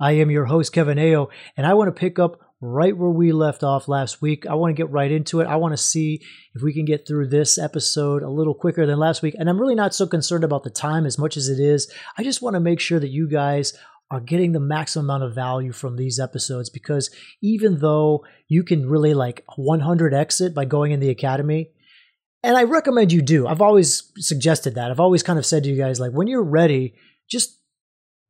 I am your host, Kevin Aillaud, and I want to pick up right where we left off last week. I want to get right into it. I want to see if we can get through this episode a little quicker than last week. And I'm really not so concerned about the time as much as it is. I just want to make sure that you guys are getting the maximum amount of value from these episodes because even though you can really like 100 exit by going in the academy, and I recommend you do. I've always suggested that. I've always kind of said to you guys, like, when you're ready, just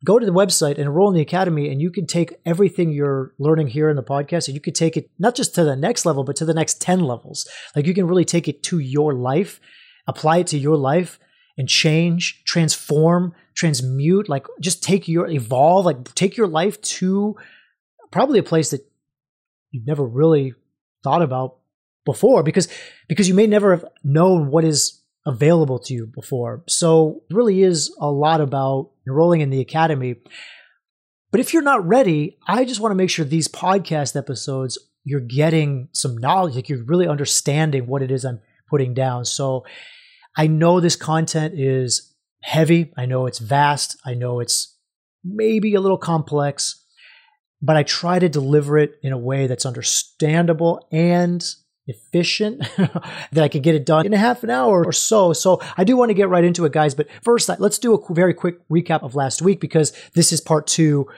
go to the website and enroll in the academy and you can take everything you're learning here in the podcast and you could take it not just to the next level but to the next 10 levels like you can really take it to your life apply it to your life and change transform transmute like just take your evolve like take your life to probably a place that you've never really thought about before because because you may never have known what is available to you before. So it really is a lot about enrolling in the academy. But if you're not ready, I just want to make sure these podcast episodes you're getting some knowledge, like you're really understanding what it is I'm putting down. So I know this content is heavy. I know it's vast. I know it's maybe a little complex, but I try to deliver it in a way that's understandable and efficient that I could get it done in a half an hour or so. So I do want to get right into it, guys. But first, uh, let's do a very quick recap of last week because this is part two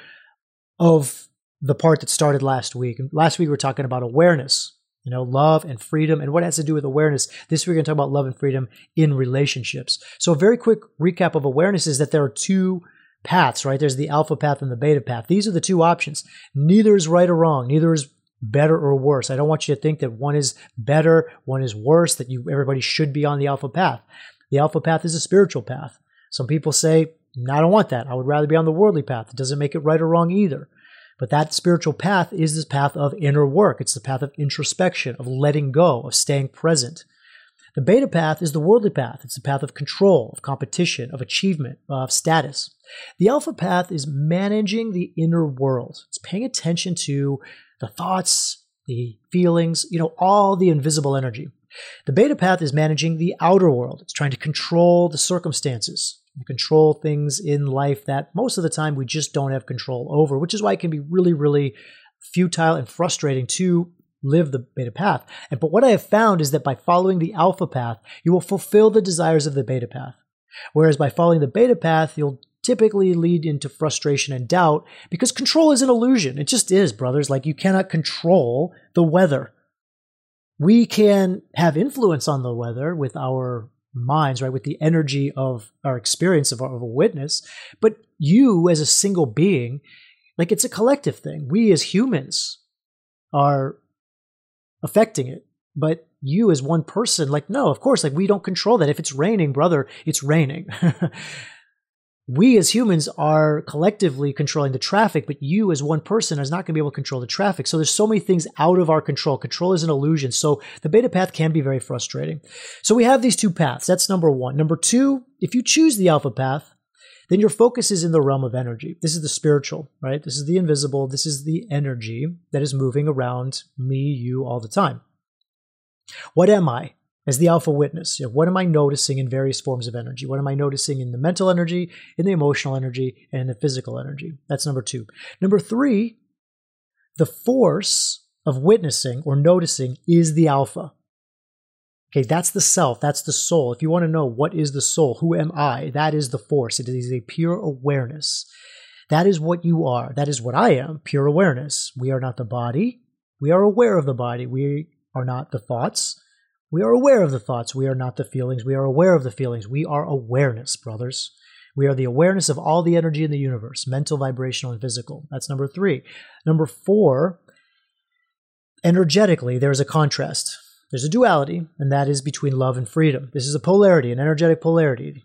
of the part that started last week. Last week we were talking about awareness, you know, love and freedom and what has to do with awareness. This week we're going to talk about love and freedom in relationships. So a very quick recap of awareness is that there are two paths, right? There's the alpha path and the beta path. These are the two options. Neither is right or wrong. Neither is better or worse. I don't want you to think that one is better, one is worse, that you everybody should be on the alpha path. The alpha path is a spiritual path. Some people say, I don't want that. I would rather be on the worldly path. It doesn't make it right or wrong either. But that spiritual path is this path of inner work. It's the path of introspection, of letting go, of staying present. The beta path is the worldly path. It's the path of control, of competition, of achievement, of status. The alpha path is managing the inner world. It's paying attention to the thoughts, the feelings, you know, all the invisible energy. The beta path is managing the outer world. It's trying to control the circumstances, control things in life that most of the time we just don't have control over, which is why it can be really, really futile and frustrating to live the beta path. And but what I have found is that by following the alpha path, you will fulfill the desires of the beta path. Whereas by following the beta path, you'll typically lead into frustration and doubt because control is an illusion. It just is, brothers. Like you cannot control the weather. We can have influence on the weather with our minds, right? With the energy of our experience of, of a witness. But you as a single being, like it's a collective thing. We as humans are affecting it. But you as one person, like, no, of course, like we don't control that. If it's raining, brother, it's raining. we as humans are collectively controlling the traffic, but you as one person is not going to be able to control the traffic. So there's so many things out of our control. Control is an illusion. So the beta path can be very frustrating. So we have these two paths. That's number one. Number two, if you choose the alpha path, then your focus is in the realm of energy. This is the spiritual, right? This is the invisible. This is the energy that is moving around me, you all the time. What am I? As the alpha witness. You know, what am I noticing in various forms of energy? What am I noticing in the mental energy, in the emotional energy, and in the physical energy? That's number two. Number three, the force of witnessing or noticing is the alpha. Okay, that's the self, that's the soul. If you want to know what is the soul, who am I, that is the force. It is a pure awareness. That is what you are. That is what I am, pure awareness. We are not the body. We are aware of the body. We are not the thoughts. We are aware of the thoughts. We are not the feelings. We are aware of the feelings. We are awareness, brothers. We are the awareness of all the energy in the universe, mental, vibrational, and physical. That's number three. Number four, energetically, there is a contrast. There's a duality, and that is between love and freedom. This is a polarity, an energetic polarity.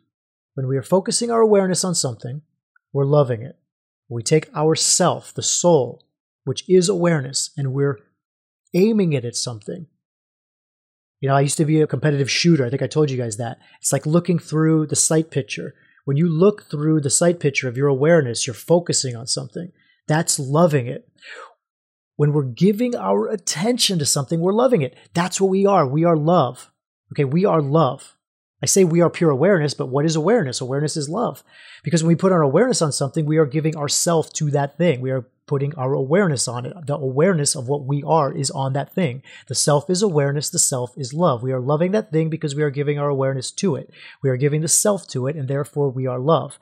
When we are focusing our awareness on something, we're loving it. we take our self, the soul, which is awareness, and we're aiming it at something. You know, I used to be a competitive shooter. I think I told you guys that. It's like looking through the sight picture. When you look through the sight picture of your awareness, you're focusing on something. That's loving it. When we're giving our attention to something, we're loving it. That's what we are. We are love. Okay, we are love. I say we are pure awareness, but what is awareness? Awareness is love. Because when we put our awareness on something, we are giving ourself to that thing. We are putting our awareness on it. The awareness of what we are is on that thing. The self is awareness, the self is love. We are loving that thing because we are giving our awareness to it. We are giving the self to it, and therefore we are love.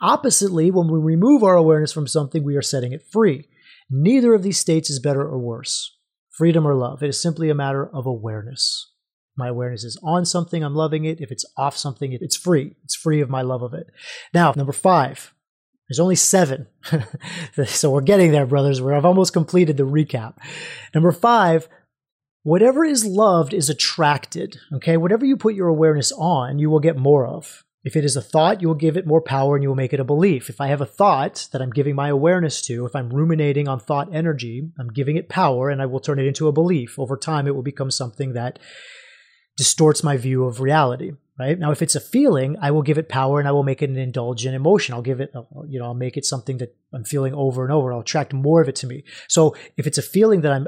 Oppositely, when we remove our awareness from something, we are setting it free. Neither of these states is better or worse. Freedom or love. It is simply a matter of awareness. My awareness is on something, I'm loving it. If it's off something, it's free. It's free of my love of it. Now, number five, there's only seven. so we're getting there, brothers, where I've almost completed the recap. Number five, whatever is loved is attracted. Okay. Whatever you put your awareness on, you will get more of. If it is a thought, you will give it more power and you will make it a belief. If I have a thought that I'm giving my awareness to, if I'm ruminating on thought energy, I'm giving it power and I will turn it into a belief. Over time, it will become something that distorts my view of reality right? Now if it's a feeling i will give it power and i will make it an indulgent emotion. I'll give it you know i'll make it something that i'm feeling over and over. I'll attract more of it to me. So if it's a feeling that i'm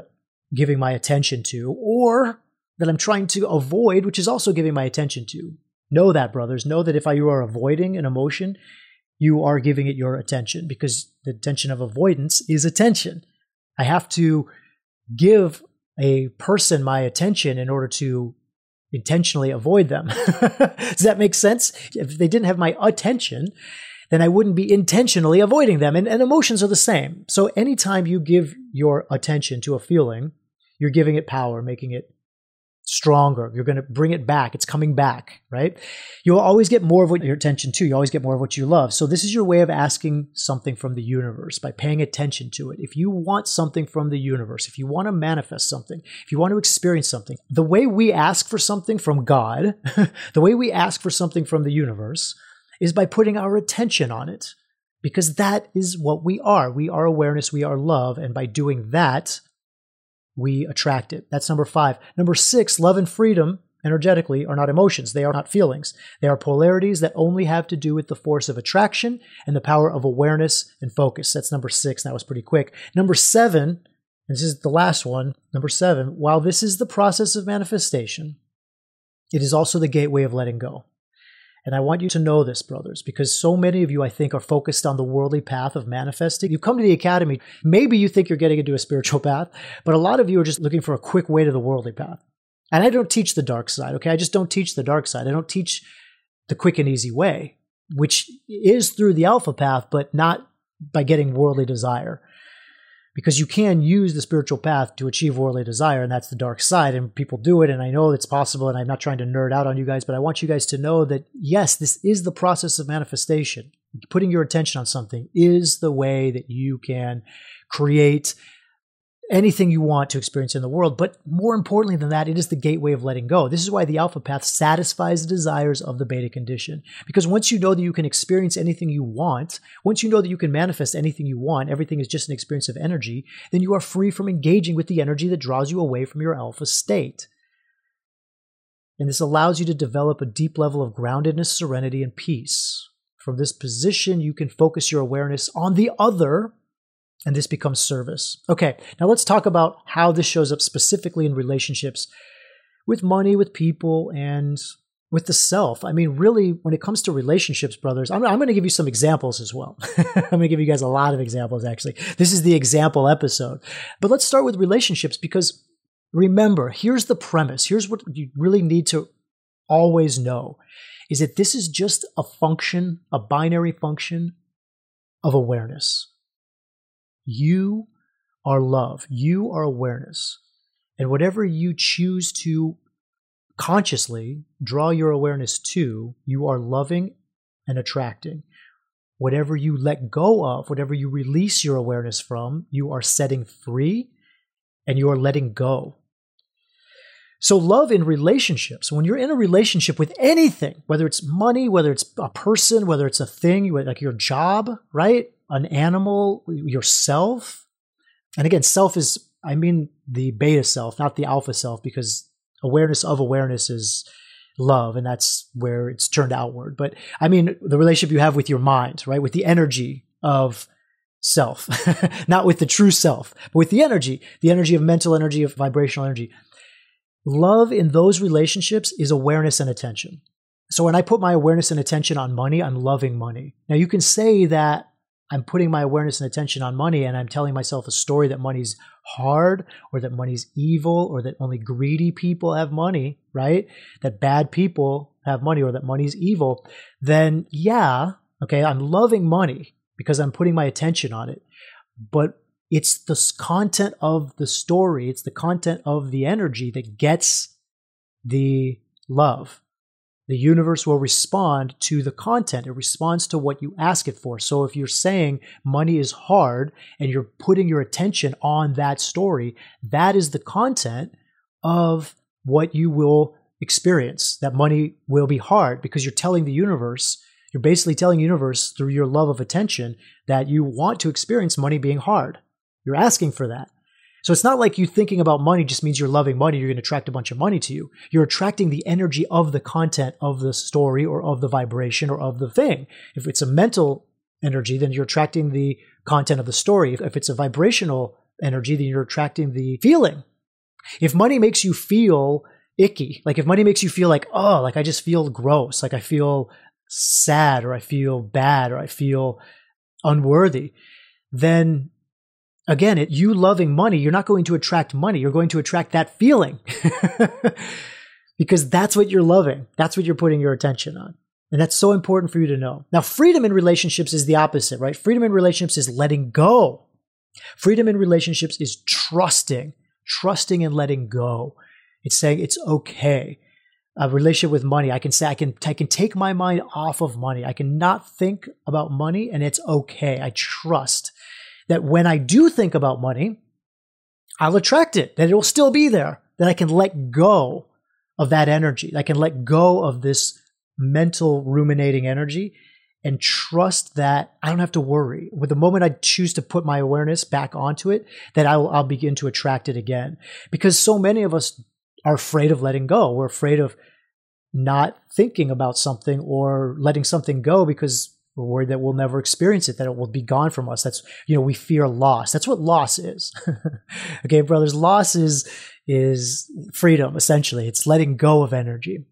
giving my attention to or that i'm trying to avoid which is also giving my attention to know that brothers know that if you are avoiding an emotion you are giving it your attention because the attention of avoidance is attention. I have to give a person my attention in order to intentionally avoid them. Does that make sense? If they didn't have my attention, then I wouldn't be intentionally avoiding them. And, and, emotions are the same. So anytime you give your attention to a feeling, you're giving it power, making it stronger. You're going to bring it back. It's coming back, right? You'll always get more of what your attention to. You always get more of what you love. So this is your way of asking something from the universe by paying attention to it. If you want something from the universe, if you want to manifest something, if you want to experience something, the way we ask for something from God, the way we ask for something from the universe is by putting our attention on it. Because that is what we are. We are awareness, we are love. And by doing that, we attract it. That's number five. Number six, love and freedom energetically are not emotions. They are not feelings. They are polarities that only have to do with the force of attraction and the power of awareness and focus. That's number six. That was pretty quick. Number seven, this is the last one. Number seven, while this is the process of manifestation, it is also the gateway of letting go. And I want you to know this, brothers, because so many of you, I think, are focused on the worldly path of manifesting. You come to the academy, maybe you think you're getting into a spiritual path, but a lot of you are just looking for a quick way to the worldly path. And I don't teach the dark side, okay? I just don't teach the dark side. I don't teach the quick and easy way, which is through the alpha path, but not by getting worldly desire because you can use the spiritual path to achieve worldly desire, and that's the dark side. And people do it, and I know it's possible, and I'm not trying to nerd out on you guys, but I want you guys to know that yes, this is the process of manifestation. Putting your attention on something is the way that you can create anything you want to experience in the world. But more importantly than that, it is the gateway of letting go. This is why the alpha path satisfies the desires of the beta condition. Because once you know that you can experience anything you want, once you know that you can manifest anything you want, everything is just an experience of energy, then you are free from engaging with the energy that draws you away from your alpha state. And this allows you to develop a deep level of groundedness, serenity, and peace. From this position, you can focus your awareness on the other and this becomes service. Okay, now let's talk about how this shows up specifically in relationships with money, with people, and with the self. I mean, really, when it comes to relationships, brothers, I'm, I'm going to give you some examples as well. I'm going to give you guys a lot of examples, actually. This is the example episode. But let's start with relationships because remember, here's the premise. Here's what you really need to always know is that this is just a function, a binary function of awareness. You are love. You are awareness. And whatever you choose to consciously draw your awareness to, you are loving and attracting. Whatever you let go of, whatever you release your awareness from, you are setting free and you are letting go. So, love in relationships, when you're in a relationship with anything, whether it's money, whether it's a person, whether it's a thing, like your job, right? An animal, yourself, And again, self is, I mean, the beta self, not the alpha self, because awareness of awareness is love and that's where it's turned outward. But I mean, the relationship you have with your mind, right? With the energy of self, not with the true self, but with the energy, the energy of mental energy, of vibrational energy. Love in those relationships is awareness and attention. So when I put my awareness and attention on money, I'm loving money. Now you can say that I'm putting my awareness and attention on money and I'm telling myself a story that money's hard or that money's evil or that only greedy people have money, right? That bad people have money or that money's evil, then yeah, okay, I'm loving money because I'm putting my attention on it. But it's the content of the story, it's the content of the energy that gets the love the universe will respond to the content. It responds to what you ask it for. So if you're saying money is hard and you're putting your attention on that story, that is the content of what you will experience. That money will be hard because you're telling the universe, you're basically telling the universe through your love of attention that you want to experience money being hard. You're asking for that. So it's not like you thinking about money just means you're loving money, you're going to attract a bunch of money to you. You're attracting the energy of the content of the story or of the vibration or of the thing. If it's a mental energy, then you're attracting the content of the story. If it's a vibrational energy, then you're attracting the feeling. If money makes you feel icky, like if money makes you feel like, oh, like I just feel gross, like I feel sad or I feel bad or I feel unworthy, then again, you loving money, you're not going to attract money. You're going to attract that feeling because that's what you're loving. That's what you're putting your attention on. And that's so important for you to know. Now, freedom in relationships is the opposite, right? Freedom in relationships is letting go. Freedom in relationships is trusting, trusting and letting go. It's saying it's okay. A relationship with money, I can say I can I can take my mind off of money. I can not think about money and it's okay. I trust that when I do think about money, I'll attract it, that it will still be there, that I can let go of that energy. I can let go of this mental ruminating energy and trust that I don't have to worry. With the moment I choose to put my awareness back onto it, that I'll, I'll begin to attract it again. Because so many of us are afraid of letting go. We're afraid of not thinking about something or letting something go because we're worried that we'll never experience it, that it will be gone from us. That's, you know, we fear loss. That's what loss is. okay, brothers, loss is, is freedom, essentially. It's letting go of energy.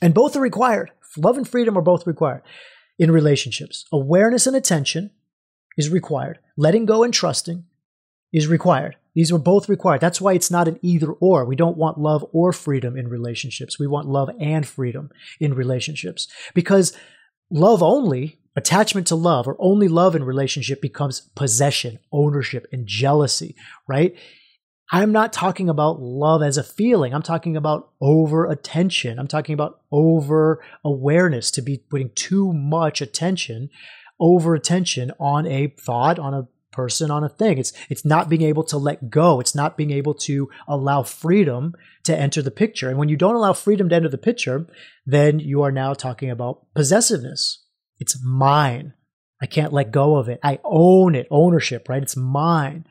And both are required. Love and freedom are both required in relationships. Awareness and attention is required. Letting go and trusting is required. These are both required. That's why it's not an either or. We don't want love or freedom in relationships. We want love and freedom in relationships because love only attachment to love or only love in relationship becomes possession, ownership, and jealousy, right? I'm not talking about love as a feeling. I'm talking about over attention. I'm talking about over awareness to be putting too much attention, over attention on a thought, on a person, on a thing. It's, it's not being able to let go. It's not being able to allow freedom to enter the picture. And when you don't allow freedom to enter the picture, then you are now talking about possessiveness, it's mine. I can't let go of it. I own it. Ownership, right? It's mine.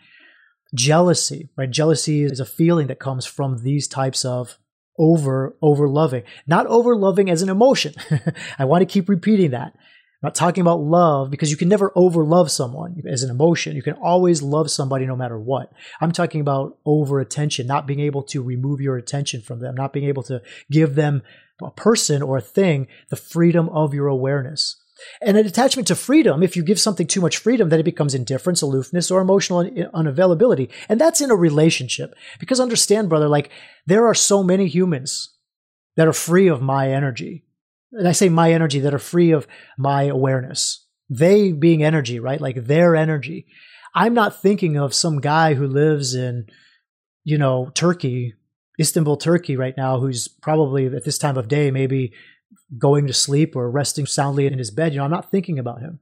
Jealousy, right? Jealousy is a feeling that comes from these types of over over loving. Not over loving as an emotion. I want to keep repeating that. I'm not talking about love because you can never over love someone as an emotion. You can always love somebody no matter what. I'm talking about over attention, not being able to remove your attention from them, not being able to give them a person or a thing the freedom of your awareness. And an attachment to freedom, if you give something too much freedom, then it becomes indifference, aloofness, or emotional unavailability. And that's in a relationship. Because understand, brother, like there are so many humans that are free of my energy. And I say my energy that are free of my awareness. They being energy, right? Like their energy. I'm not thinking of some guy who lives in, you know, Turkey, Istanbul, Turkey right now, who's probably at this time of day, maybe going to sleep or resting soundly in his bed. You know, I'm not thinking about him.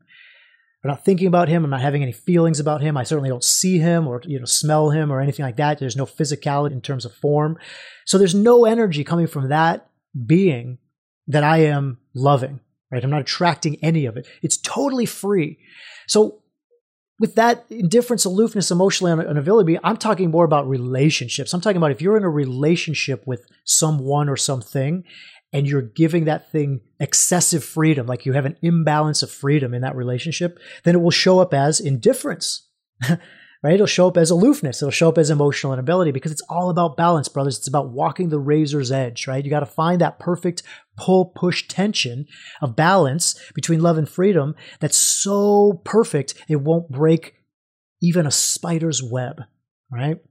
I'm not thinking about him. I'm not having any feelings about him. I certainly don't see him or you know smell him or anything like that. There's no physicality in terms of form. So there's no energy coming from that being that I am loving. Right? I'm not attracting any of it. It's totally free. So with that indifference, aloofness, emotionally emotional unavailability, I'm talking more about relationships. I'm talking about if you're in a relationship with someone or something and you're giving that thing excessive freedom, like you have an imbalance of freedom in that relationship, then it will show up as indifference. right? It'll show up as aloofness. It'll show up as emotional inability because it's all about balance, brothers. It's about walking the razor's edge, right? You got to find that perfect pull push tension of balance between love and freedom that's so perfect it won't break even a spider's web, right?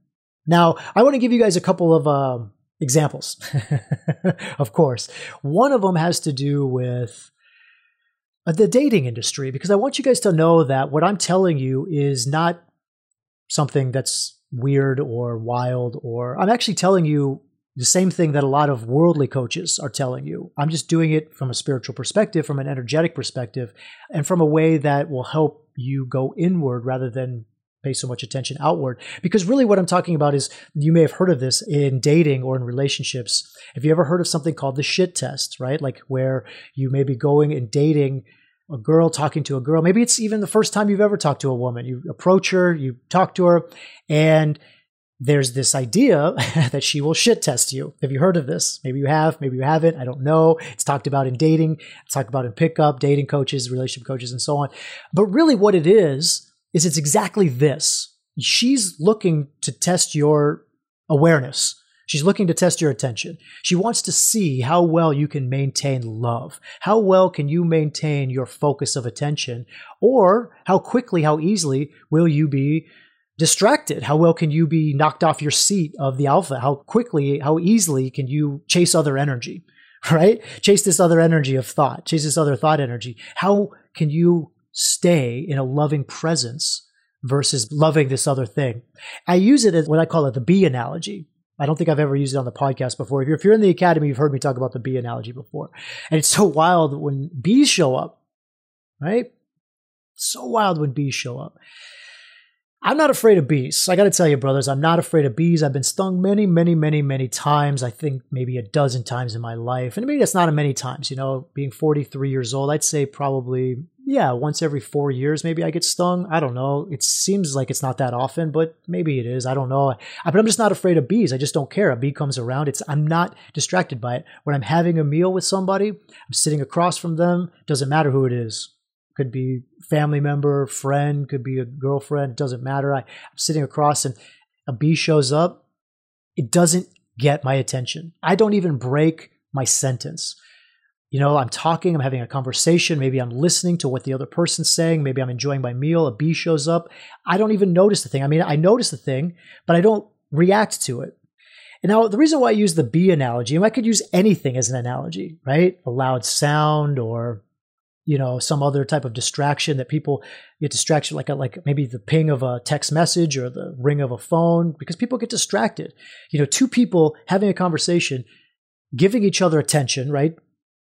Now, I want to give you guys a couple of uh, examples, of course. One of them has to do with uh, the dating industry because I want you guys to know that what I'm telling you is not something that's weird or wild or I'm actually telling you the same thing that a lot of worldly coaches are telling you. I'm just doing it from a spiritual perspective, from an energetic perspective, and from a way that will help you go inward rather than pay so much attention outward. Because really, what I'm talking about is you may have heard of this in dating or in relationships. Have you ever heard of something called the shit test, right? Like where you may be going and dating a girl talking to a girl. Maybe it's even the first time you've ever talked to a woman. You approach her, you talk to her, and there's this idea that she will shit test you. Have you heard of this? Maybe you have, maybe you haven't. I don't know. It's talked about in dating, it's talked about in pickup, dating coaches, relationship coaches, and so on. But really, what it is, is it's exactly this. She's looking to test your awareness. She's looking to test your attention. She wants to see how well you can maintain love. How well can you maintain your focus of attention? Or how quickly, how easily will you be distracted? How well can you be knocked off your seat of the alpha? How quickly, how easily can you chase other energy? Right? Chase this other energy of thought, chase this other thought energy. How can you stay in a loving presence versus loving this other thing? I use it as what I call it the bee analogy. I don't think I've ever used it on the podcast before. If you're, if you're in the academy, you've heard me talk about the bee analogy before. And it's so wild when bees show up, right? So wild when bees show up. I'm not afraid of bees. I got to tell you, brothers, I'm not afraid of bees. I've been stung many, many, many, many times. I think maybe a dozen times in my life. And maybe that's not a many times, you know, being 43 years old, I'd say probably, yeah, once every four years, maybe I get stung. I don't know. It seems like it's not that often, but maybe it is. I don't know. But I'm just not afraid of bees. I just don't care. A bee comes around. It's, I'm not distracted by it. When I'm having a meal with somebody, I'm sitting across from them. Doesn't matter who it is could be family member, friend, could be a girlfriend, doesn't matter. I, I'm sitting across and a bee shows up. It doesn't get my attention. I don't even break my sentence. You know, I'm talking, I'm having a conversation, maybe I'm listening to what the other person's saying, maybe I'm enjoying my meal, a bee shows up. I don't even notice the thing. I mean, I notice the thing, but I don't react to it. And now, the reason why I use the bee analogy, I could use anything as an analogy, right? A loud sound or you know some other type of distraction that people get distracted like a, like maybe the ping of a text message or the ring of a phone because people get distracted. You know two people having a conversation giving each other attention right?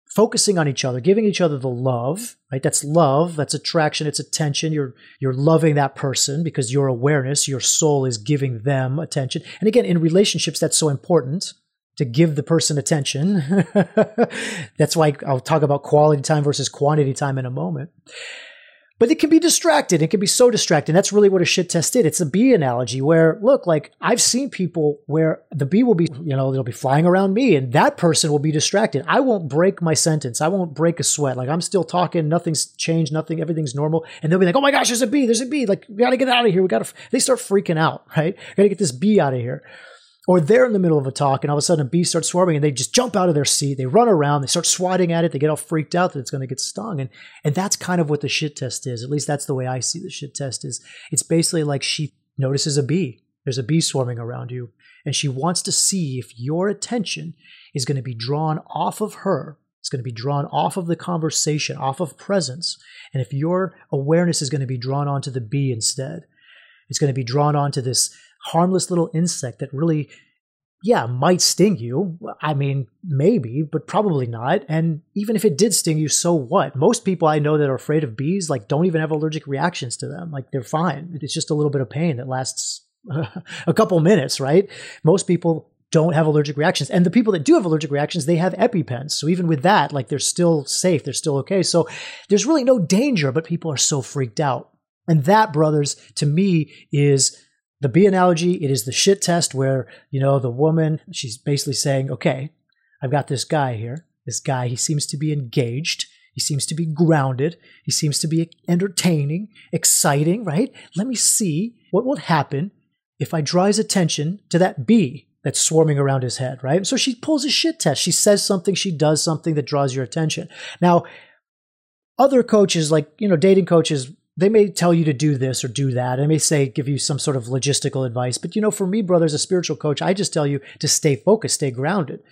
Focusing on each other giving each other the love right? That's love that's attraction it's attention. You're you're loving that person because your awareness your soul is giving them attention. And again in relationships that's so important to give the person attention. That's why I'll talk about quality time versus quantity time in a moment. But it can be distracted. It can be so distracting. That's really what a shit test did. It's a bee analogy where, look, like I've seen people where the bee will be, you know, they'll be flying around me and that person will be distracted. I won't break my sentence. I won't break a sweat. Like I'm still talking. Nothing's changed. Nothing, everything's normal. And they'll be like, oh my gosh, there's a bee. There's a bee. Like, we got to get out of here. We got to, they start freaking out, right? Got to get this bee out of here. Or they're in the middle of a talk and all of a sudden a bee starts swarming and they just jump out of their seat. They run around, they start swatting at it, they get all freaked out that it's going to get stung. And, and that's kind of what the shit test is. At least that's the way I see the shit test is. It's basically like she notices a bee. There's a bee swarming around you. And she wants to see if your attention is going to be drawn off of her. It's going to be drawn off of the conversation, off of presence. And if your awareness is going to be drawn onto the bee instead, it's going to be drawn onto this harmless little insect that really, yeah, might sting you. I mean, maybe, but probably not. And even if it did sting you, so what? Most people I know that are afraid of bees, like, don't even have allergic reactions to them. Like, they're fine. It's just a little bit of pain that lasts a couple minutes, right? Most people don't have allergic reactions. And the people that do have allergic reactions, they have EpiPens. So even with that, like they're still safe, they're still okay. So there's really no danger, but people are so freaked out And that, brothers, to me is the bee analogy. It is the shit test where, you know, the woman, she's basically saying, okay, I've got this guy here. This guy, he seems to be engaged. He seems to be grounded. He seems to be entertaining, exciting, right? Let me see what will happen if I draw his attention to that bee that's swarming around his head, right? So she pulls a shit test. She says something, she does something that draws your attention. Now, other coaches, like, you know, dating coaches, they may tell you to do this or do that. They may say, give you some sort of logistical advice. But, you know, for me, brother, as a spiritual coach, I just tell you to stay focused, stay grounded.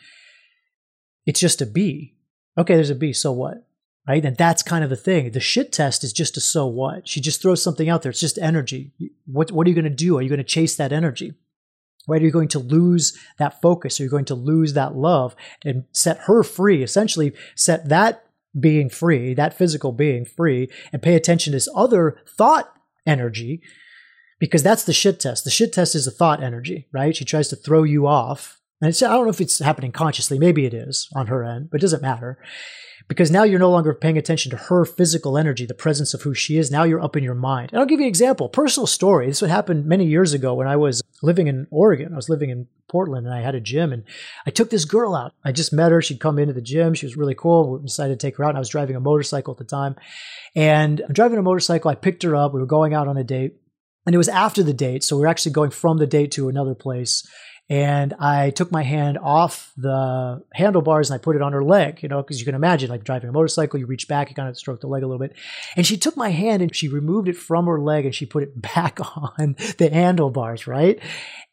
It's just a bee. Okay, there's a bee. So what? Right. And that's kind of the thing. The shit test is just a so what. She just throws something out there. It's just energy. What, what are you going to do? Are you going to chase that energy? Right? Are you going to lose that focus? Are you going to lose that love and set her free? Essentially, set that being free, that physical being free, and pay attention to this other thought energy because that's the shit test. The shit test is a thought energy, right? She tries to throw you off. And I don't know if it's happening consciously. Maybe it is on her end, but it doesn't matter because now you're no longer paying attention to her physical energy, the presence of who she is. Now you're up in your mind. And I'll give you an example, personal story. This would happen many years ago when I was living in Oregon. I was living in Portland and I had a gym and I took this girl out. I just met her. She'd come into the gym. She was really cool. We decided to take her out. And I was driving a motorcycle at the time. And I'm driving a motorcycle. I picked her up. We were going out on a date. And it was after the date. So we we're actually going from the date to another place and I took my hand off the handlebars and I put it on her leg, you know, because you can imagine like driving a motorcycle, you reach back, you kind of stroke the leg a little bit. And she took my hand and she removed it from her leg and she put it back on the handlebars, right?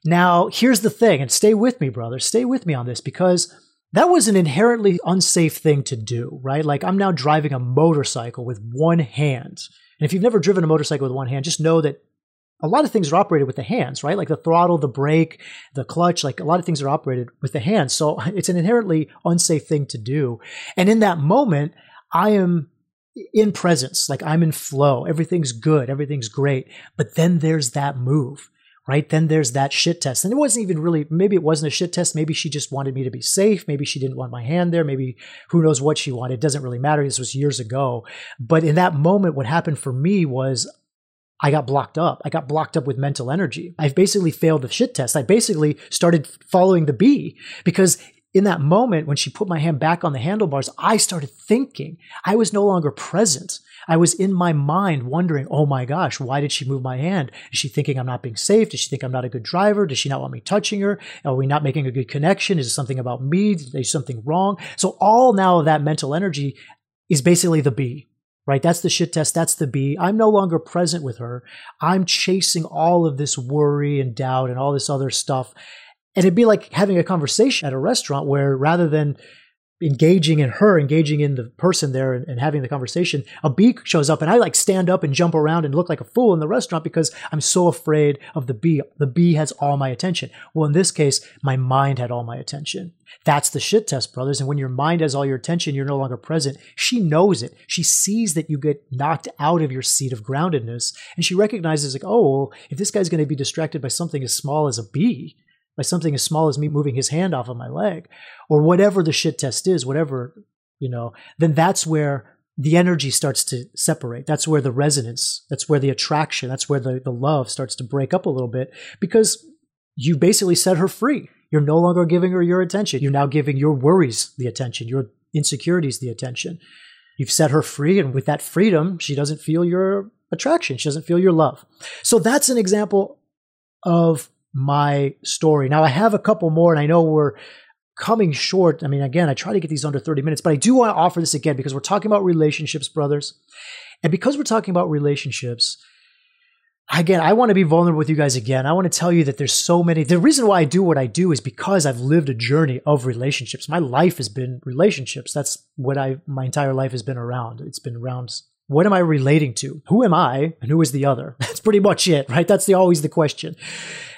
Now, here's the thing, and stay with me, brother, stay with me on this because that was an inherently unsafe thing to do, right? Like I'm now driving a motorcycle with one hand. And if you've never driven a motorcycle with one hand, just know that a lot of things are operated with the hands, right? Like the throttle, the brake, the clutch, like a lot of things are operated with the hands. So it's an inherently unsafe thing to do. And in that moment, I am in presence, like I'm in flow. Everything's good. Everything's great. But then there's that move, right? Then there's that shit test. And it wasn't even really, maybe it wasn't a shit test. Maybe she just wanted me to be safe. Maybe she didn't want my hand there. Maybe who knows what she wanted. It doesn't really matter. This was years ago. But in that moment, what happened for me was I got blocked up. I got blocked up with mental energy. I've basically failed the shit test. I basically started following the bee because in that moment when she put my hand back on the handlebars, I started thinking. I was no longer present. I was in my mind wondering, oh my gosh, why did she move my hand? Is she thinking I'm not being safe? Does she think I'm not a good driver? Does she not want me touching her? Are we not making a good connection? Is it something about me? Is there something wrong? So all now of that mental energy is basically the bee right? That's the shit test. That's the bee. I'm no longer present with her. I'm chasing all of this worry and doubt and all this other stuff. And it'd be like having a conversation at a restaurant where rather than engaging in her, engaging in the person there and, and, having the conversation, a bee shows up and I like stand up and jump around and look like a fool in the restaurant because I'm so afraid of the bee. The bee has all my attention. Well, in this case, my mind had all my attention. That's the shit test, brothers. And when your mind has all your attention, you're no longer present. She knows it. She sees that you get knocked out of your seat of groundedness. And she recognizes, like, oh, well, if this guy's going to be distracted by something as small as a bee, by something as small as me moving his hand off of my leg, or whatever the shit test is, whatever, you know, then that's where the energy starts to separate. That's where the resonance, that's where the attraction, that's where the, the love starts to break up a little bit because you basically set her free. You're no longer giving her your attention. You're now giving your worries the attention, your insecurities the attention. You've set her free, and with that freedom, she doesn't feel your attraction. She doesn't feel your love. So that's an example of my story. Now I have a couple more, and I know we're coming short. I mean, again, I try to get these under 30 minutes, but I do want to offer this again because we're talking about relationships, brothers. And because we're talking about relationships, again, I want to be vulnerable with you guys again. I want to tell you that there's so many. The reason why I do what I do is because I've lived a journey of relationships. My life has been relationships. That's what I, my entire life has been around. It's been around what am I relating to? Who am I and who is the other? That's pretty much it, right? That's the, always the question.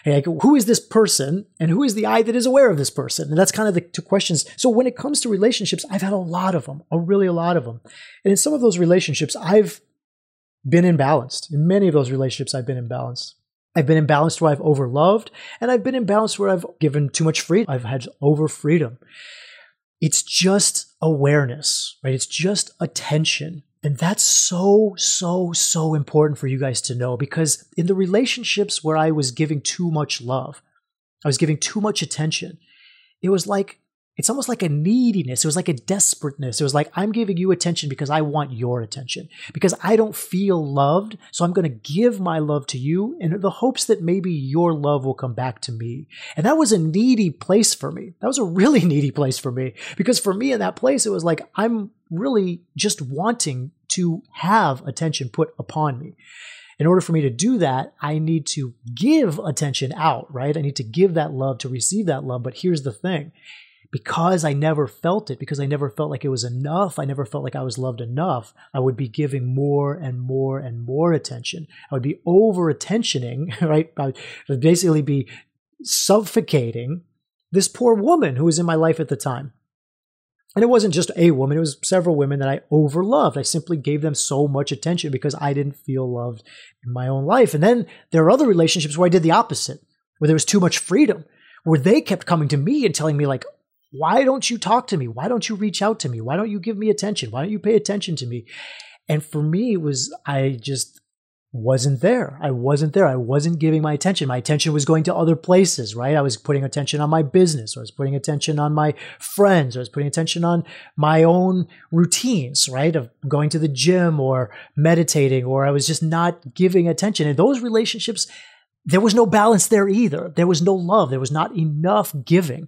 Like, who is this person and who is the I that is aware of this person? And that's kind of the two questions. So when it comes to relationships, I've had a lot of them, a really a lot of them. And in some of those relationships, I've been imbalanced. In many of those relationships, I've been imbalanced. I've been imbalanced where I've overloved, and I've been imbalanced where I've given too much freedom. I've had over freedom. It's just awareness, right? It's just attention And that's so, so, so important for you guys to know because in the relationships where I was giving too much love, I was giving too much attention, it was like it's almost like a neediness. It was like a desperateness. It was like, I'm giving you attention because I want your attention, because I don't feel loved. So I'm going to give my love to you in the hopes that maybe your love will come back to me. And that was a needy place for me. That was a really needy place for me because for me in that place, it was like, I'm really just wanting to have attention put upon me in order for me to do that, I need to give attention out, right? I need to give that love to receive that love. But here's the thing because I never felt it, because I never felt like it was enough, I never felt like I was loved enough, I would be giving more and more and more attention. I would be over attentioning, right? I would basically be suffocating this poor woman who was in my life at the time. And it wasn't just a woman, it was several women that I overloved. I simply gave them so much attention because I didn't feel loved in my own life. And then there are other relationships where I did the opposite, where there was too much freedom, where they kept coming to me and telling me, like, why don't you talk to me? Why don't you reach out to me? Why don't you give me attention? Why don't you pay attention to me? And for me, it was, I just wasn't there. I wasn't there. I wasn't giving my attention. My attention was going to other places, right? I was putting attention on my business. or I was putting attention on my friends. or I was putting attention on my own routines, right? Of going to the gym or meditating, or I was just not giving attention. And those relationships, there was no balance there either. There was no love. There was not enough giving.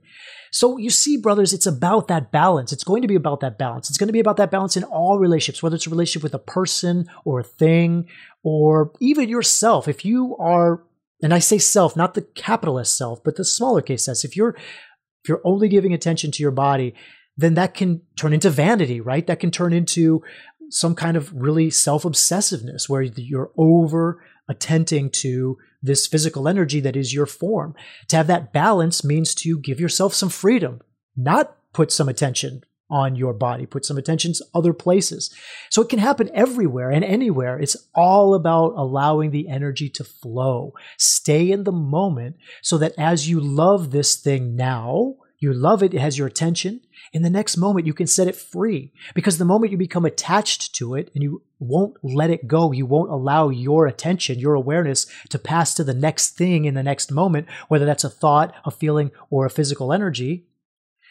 So you see, brothers, it's about that balance. It's going to be about that balance. It's going to be about that balance in all relationships, whether it's a relationship with a person or a thing or even yourself. If you are, and I say self, not the capitalist self, but the smaller case sense, if you're, if you're only giving attention to your body, then that can turn into vanity, right? That can turn into some kind of really self obsessiveness where you're over attending to this physical energy that is your form. To have that balance means to give yourself some freedom, not put some attention on your body, put some attention to other places. So it can happen everywhere and anywhere. It's all about allowing the energy to flow. Stay in the moment so that as you love this thing now, you love it, it has your attention. In the next moment, you can set it free because the moment you become attached to it and you won't let it go, you won't allow your attention, your awareness to pass to the next thing in the next moment, whether that's a thought, a feeling, or a physical energy,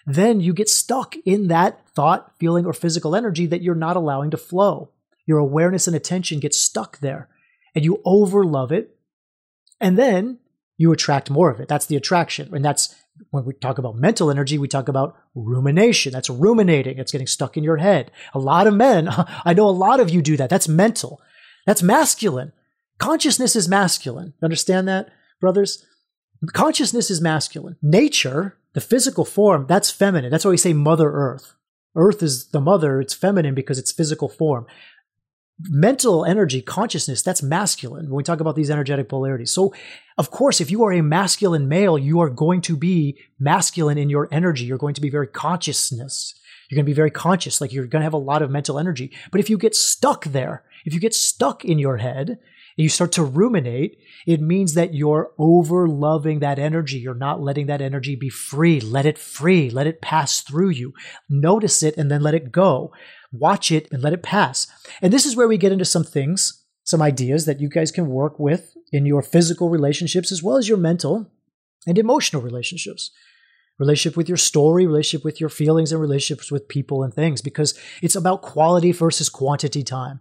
then you get stuck in that thought, feeling, or physical energy that you're not allowing to flow. Your awareness and attention get stuck there and you overlove it. And then you attract more of it. That's the attraction. And that's when we talk about mental energy, we talk about rumination. That's ruminating. It's getting stuck in your head. A lot of men, I know a lot of you do that. That's mental. That's masculine. Consciousness is masculine. Understand that, brothers? Consciousness is masculine. Nature, the physical form, that's feminine. That's why we say Mother Earth. Earth is the mother. It's feminine because it's physical form mental energy, consciousness, that's masculine when we talk about these energetic polarities. So, of course, if you are a masculine male, you are going to be masculine in your energy. You're going to be very consciousness. You're going to be very conscious, like you're going to have a lot of mental energy. But if you get stuck there, if you get stuck in your head and you start to ruminate, it means that you're over loving that energy. You're not letting that energy be free. Let it free. Let it pass through you. Notice it and then let it go watch it and let it pass. And this is where we get into some things, some ideas that you guys can work with in your physical relationships as well as your mental and emotional relationships. Relationship with your story, relationship with your feelings, and relationships with people and things, because it's about quality versus quantity time.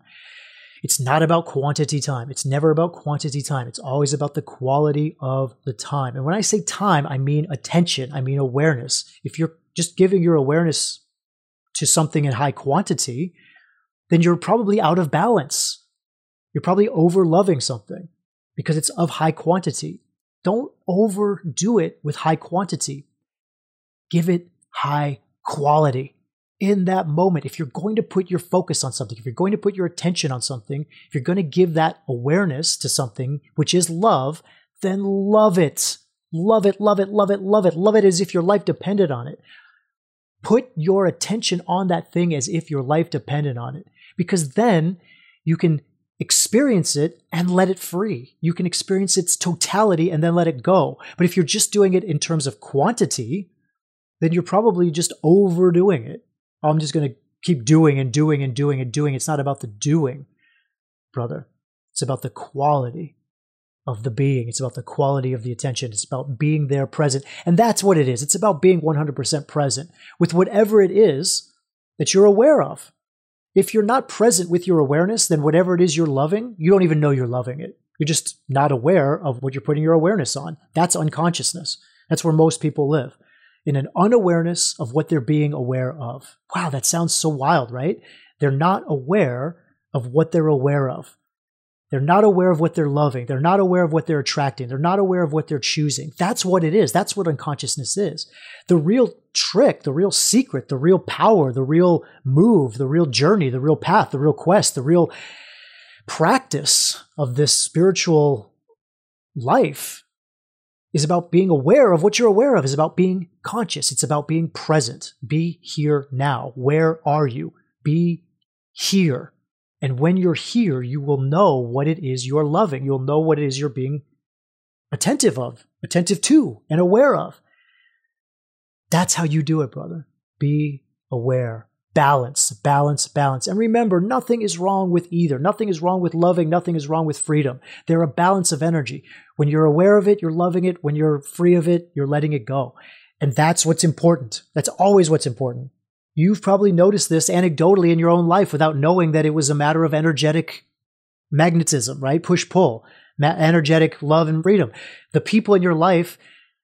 It's not about quantity time. It's never about quantity time. It's always about the quality of the time. And when I say time, I mean attention, I mean awareness. If you're just giving your awareness to something in high quantity, then you're probably out of balance. You're probably over loving something because it's of high quantity. Don't overdo it with high quantity. Give it high quality in that moment. If you're going to put your focus on something, if you're going to put your attention on something, if you're going to give that awareness to something, which is love, then love it. Love it, love it, love it, love it. Love it as if your life depended on it. Put your attention on that thing as if your life depended on it, because then you can experience it and let it free. You can experience its totality and then let it go. But if you're just doing it in terms of quantity, then you're probably just overdoing it. Oh, I'm just going to keep doing and doing and doing and doing. It's not about the doing, brother. It's about the quality of the being. It's about the quality of the attention. It's about being there present. And that's what it is. It's about being 100% present with whatever it is that you're aware of. If you're not present with your awareness, then whatever it is you're loving, you don't even know you're loving it. You're just not aware of what you're putting your awareness on. That's unconsciousness. That's where most people live in an unawareness of what they're being aware of. Wow, that sounds so wild, right? They're not aware of what they're aware of. They're not aware of what they're loving. They're not aware of what they're attracting. They're not aware of what they're choosing. That's what it is. That's what unconsciousness is. The real trick, the real secret, the real power, the real move, the real journey, the real path, the real quest, the real practice of this spiritual life is about being aware of what you're aware of, is about being conscious. It's about being present. Be here now. Where are you? Be here. And when you're here, you will know what it is you're loving. You'll know what it is you're being attentive of, attentive to, and aware of. That's how you do it, brother. Be aware. Balance, balance, balance. And remember, nothing is wrong with either. Nothing is wrong with loving. Nothing is wrong with freedom. They're a balance of energy. When you're aware of it, you're loving it. When you're free of it, you're letting it go. And that's what's important. That's always what's important. You've probably noticed this anecdotally in your own life without knowing that it was a matter of energetic magnetism, right? Push pull, ma- energetic love and freedom. The people in your life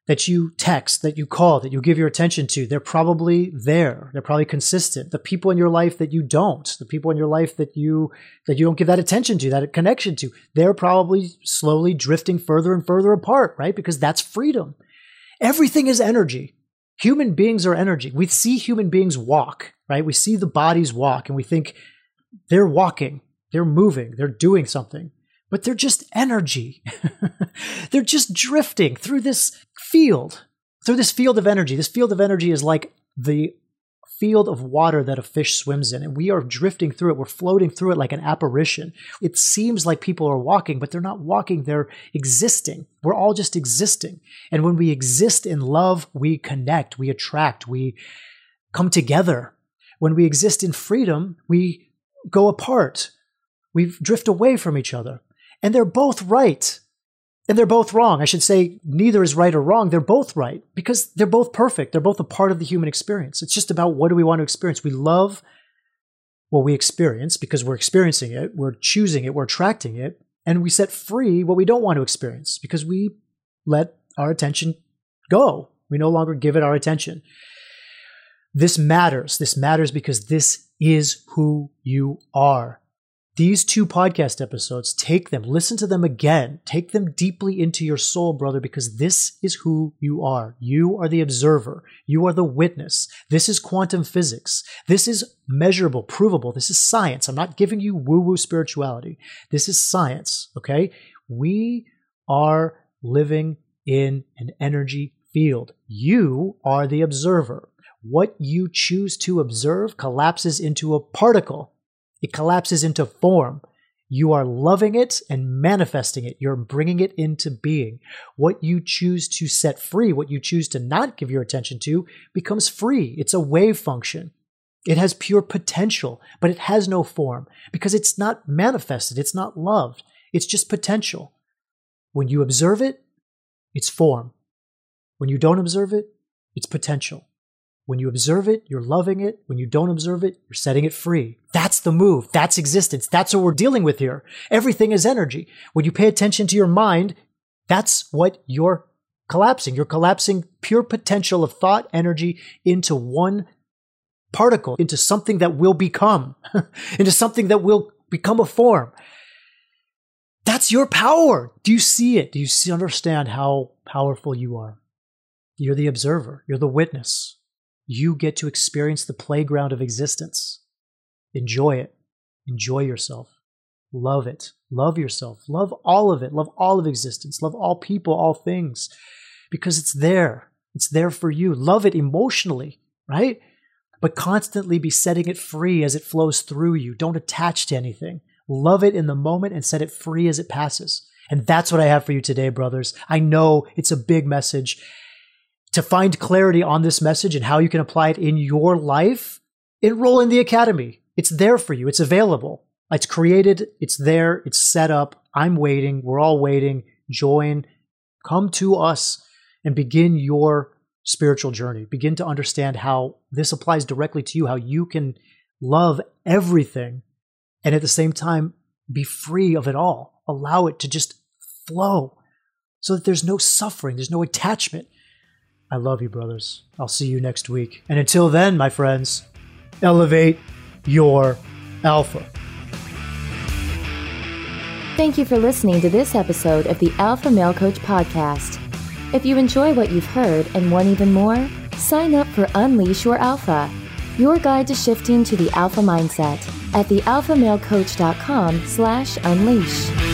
that you text, that you call, that you give your attention to, they're probably there. They're probably consistent. The people in your life that you don't, the people in your life that you that you don't give that attention to, that connection to, they're probably slowly drifting further and further apart, right? Because that's freedom. Everything is energy. Human beings are energy. We see human beings walk, right? We see the bodies walk and we think they're walking, they're moving, they're doing something, but they're just energy. they're just drifting through this field, through this field of energy. This field of energy is like the field of water that a fish swims in, and we are drifting through it. We're floating through it like an apparition. It seems like people are walking, but they're not walking, they're existing. We're all just existing. And when we exist in love, we connect, we attract, we come together. When we exist in freedom, we go apart. We drift away from each other. And they're both right. And they're both wrong. I should say neither is right or wrong. They're both right because they're both perfect. They're both a part of the human experience. It's just about what do we want to experience. We love what we experience because we're experiencing it, we're choosing it, we're attracting it, and we set free what we don't want to experience because we let our attention go. We no longer give it our attention. This matters. This matters because this is who you are. These two podcast episodes, take them, listen to them again, take them deeply into your soul, brother, because this is who you are. You are the observer. You are the witness. This is quantum physics. This is measurable, provable. This is science. I'm not giving you woo woo spirituality. This is science, okay? We are living in an energy field. You are the observer. What you choose to observe collapses into a particle it collapses into form. You are loving it and manifesting it. You're bringing it into being. What you choose to set free, what you choose to not give your attention to, becomes free. It's a wave function. It has pure potential, but it has no form because it's not manifested. It's not loved. It's just potential. When you observe it, it's form. When you don't observe it, it's potential. When you observe it, you're loving it. When you don't observe it, you're setting it free. That's the move. That's existence. That's what we're dealing with here. Everything is energy. When you pay attention to your mind, that's what you're collapsing. You're collapsing pure potential of thought energy into one particle, into something that will become, into something that will become a form. That's your power. Do you see it? Do you see, understand how powerful you are? You're the observer. You're the witness. You get to experience the playground of existence. Enjoy it. Enjoy yourself. Love it. Love yourself. Love all of it. Love all of existence. Love all people, all things, because it's there. It's there for you. Love it emotionally, right? But constantly be setting it free as it flows through you. Don't attach to anything. Love it in the moment and set it free as it passes. And that's what I have for you today, brothers. I know it's a big message to find clarity on this message and how you can apply it in your life, enroll in the academy. It's there for you. It's available. It's created. It's there. It's set up. I'm waiting. We're all waiting. Join. Come to us and begin your spiritual journey. Begin to understand how this applies directly to you, how you can love everything and at the same time be free of it all. Allow it to just flow so that there's no suffering, there's no attachment. I love you, brothers. I'll see you next week. And until then, my friends, elevate your alpha. Thank you for listening to this episode of the Alpha Male Coach Podcast. If you enjoy what you've heard and want even more, sign up for Unleash Your Alpha, your guide to shifting to the alpha mindset at thealphamalecoach.com slash unleash.